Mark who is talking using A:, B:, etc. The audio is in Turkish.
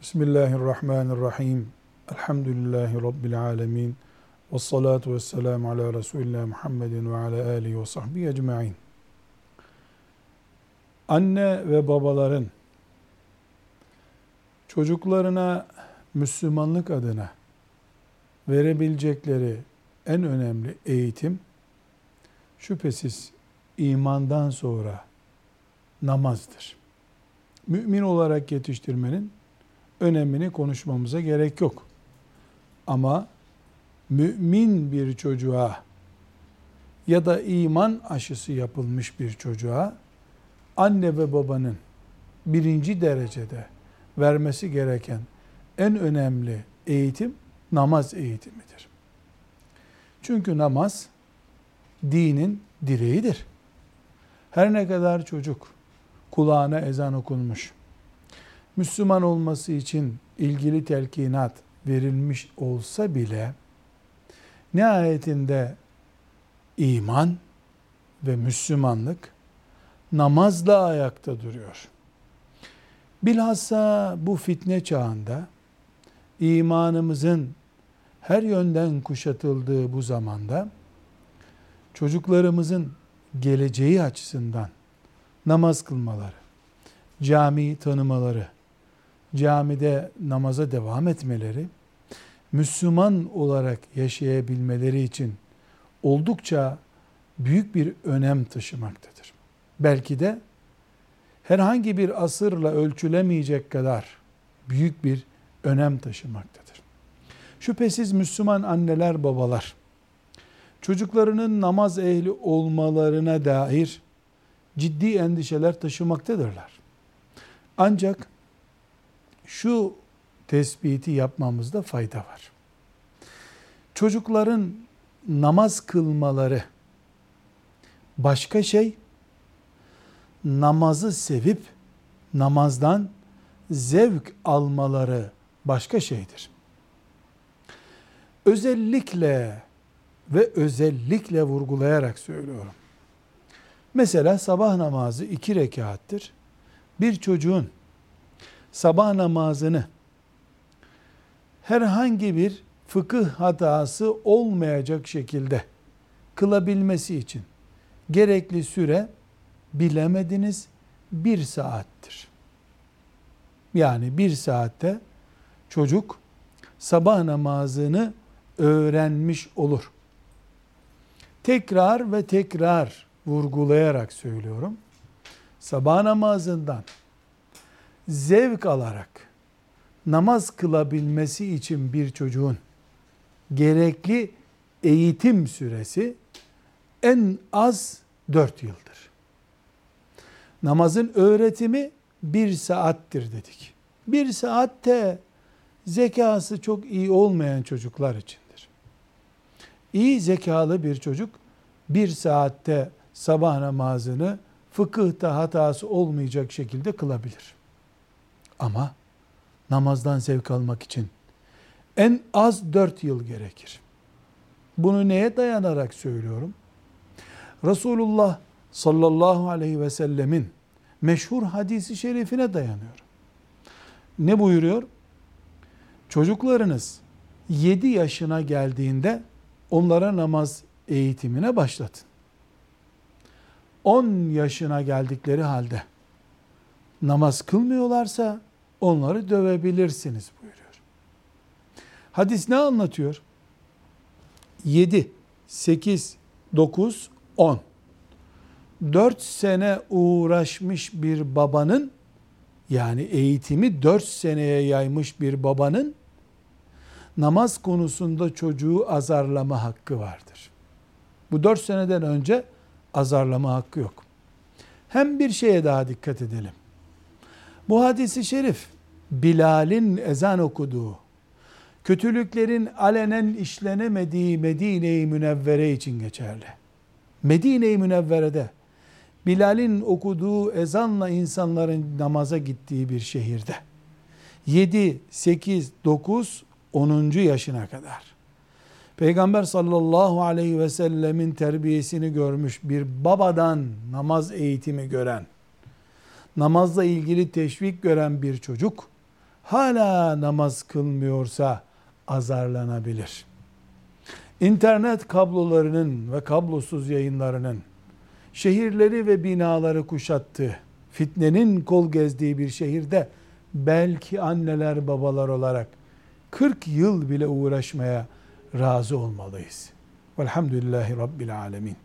A: Bismillahirrahmanirrahim. Elhamdülillahi Rabbil alemin. Ve salatu ve selamu ala Resulillah Muhammedin ve ala alihi ve sahbihi ecma'in. Anne ve babaların çocuklarına Müslümanlık adına verebilecekleri en önemli eğitim şüphesiz imandan sonra namazdır. Mümin olarak yetiştirmenin önemini konuşmamıza gerek yok. Ama mümin bir çocuğa ya da iman aşısı yapılmış bir çocuğa anne ve babanın birinci derecede vermesi gereken en önemli eğitim namaz eğitimidir. Çünkü namaz dinin direğidir. Her ne kadar çocuk kulağına ezan okunmuş, Müslüman olması için ilgili telkinat verilmiş olsa bile nihayetinde iman ve Müslümanlık namazla ayakta duruyor. Bilhassa bu fitne çağında imanımızın her yönden kuşatıldığı bu zamanda çocuklarımızın geleceği açısından namaz kılmaları, cami tanımaları, camide namaza devam etmeleri, Müslüman olarak yaşayabilmeleri için oldukça büyük bir önem taşımaktadır. Belki de herhangi bir asırla ölçülemeyecek kadar büyük bir önem taşımaktadır. Şüphesiz Müslüman anneler babalar çocuklarının namaz ehli olmalarına dair ciddi endişeler taşımaktadırlar. Ancak şu tespiti yapmamızda fayda var. Çocukların namaz kılmaları başka şey, namazı sevip namazdan zevk almaları başka şeydir. Özellikle ve özellikle vurgulayarak söylüyorum. Mesela sabah namazı iki rekattir. Bir çocuğun sabah namazını herhangi bir fıkıh hatası olmayacak şekilde kılabilmesi için gerekli süre bilemediniz bir saattir. Yani bir saatte çocuk sabah namazını öğrenmiş olur. Tekrar ve tekrar vurgulayarak söylüyorum. Sabah namazından zevk alarak namaz kılabilmesi için bir çocuğun gerekli eğitim süresi en az dört yıldır. Namazın öğretimi bir saattir dedik. Bir saatte zekası çok iyi olmayan çocuklar içindir. İyi zekalı bir çocuk bir saatte sabah namazını fıkıhta hatası olmayacak şekilde kılabilir. Ama namazdan zevk almak için en az dört yıl gerekir. Bunu neye dayanarak söylüyorum? Resulullah sallallahu aleyhi ve sellemin meşhur hadisi şerifine dayanıyorum. Ne buyuruyor? Çocuklarınız 7 yaşına geldiğinde onlara namaz eğitimine başlatın. 10 yaşına geldikleri halde namaz kılmıyorlarsa onları dövebilirsiniz buyuruyor. Hadis ne anlatıyor? 7, 8, 9, 10. 4 sene uğraşmış bir babanın yani eğitimi 4 seneye yaymış bir babanın namaz konusunda çocuğu azarlama hakkı vardır. Bu 4 seneden önce azarlama hakkı yok. Hem bir şeye daha dikkat edelim. Bu hadisi şerif Bilal'in ezan okuduğu, kötülüklerin alenen işlenemediği Medine-i Münevvere için geçerli. Medine-i Münevvere'de Bilal'in okuduğu ezanla insanların namaza gittiği bir şehirde 7, 8, 9, 10. yaşına kadar Peygamber sallallahu aleyhi ve sellemin terbiyesini görmüş bir babadan namaz eğitimi gören namazla ilgili teşvik gören bir çocuk hala namaz kılmıyorsa azarlanabilir. İnternet kablolarının ve kablosuz yayınlarının şehirleri ve binaları kuşattığı, fitnenin kol gezdiği bir şehirde belki anneler babalar olarak 40 yıl bile uğraşmaya razı olmalıyız. Velhamdülillahi Rabbil Alemin.